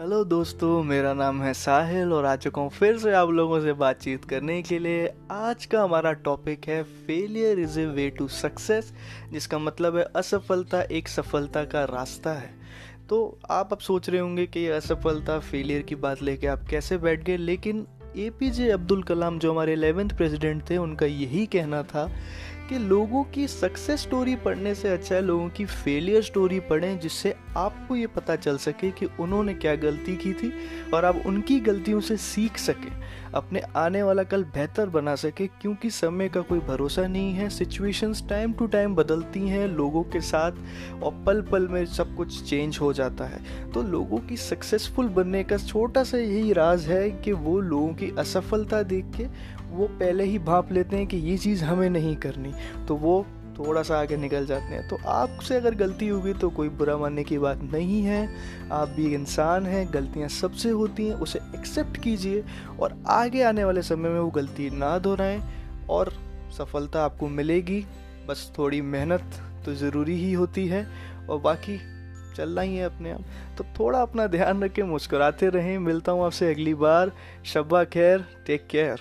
Hello दोस्तों, मेरा नाम है साहिल और आ चुका हूँ फिर से आप लोगों से बातचीत करने के लिए। आज का हमारा टॉपिक है failure is a way to success जिसका मतलब है असफलता एक सफलता का रास्ता है। तो आप अब सोच रहे होंगे कि असफलता फेलियर की बात लेके आप कैसे बैठ गए, लेकिन ए पी जे अब्दुल कलाम जो हमारे एलेवेंथ प्रेसिडेंट थे, उनका यही कहना था कि लोगों की सक्सेस स्टोरी पढ़ने से अच्छा है, लोगों की फेलियर स्टोरी पढ़ें, जिससे आपको ये पता चल सके कि उन्होंने क्या गलती की थी और आप उनकी गलतियों से सीख सकें, अपने आने वाला कल बेहतर बना सके, क्योंकि समय का कोई भरोसा नहीं है सिचुएशंस टाइम टू टाइम बदलती हैं, लोगों के साथ और पल पल में सब कुछ चेंज हो जाता है। तो लोगों की सक्सेसफुल बनने का छोटा सा यही राज है कि वो लोगों की असफलता देख के वो पहले ही भाप लेते हैं कि ये चीज़ हमें नहीं करनी। तो वो थोड़ा सा आगे निकल जाते हैं। तो आपसे अगर गलती होगी तो कोई बुरा मानने की बात नहीं है। आप भी इंसान हैं, गलतियाँ सबसे होती हैं, उसे एक्सेप्ट कीजिए और आगे आने वाले समय में वो गलती ना दोहराएँ और सफलता आपको मिलेगी। बस थोड़ी मेहनत तो ज़रूरी ही होती है और बाकी चलना ही है अपने आप। तो थोड़ा अपना ध्यान रखें, मुस्कुराते रहें। मिलता हूँ आपसे अगली बार। शब्बा खैर टेक केयर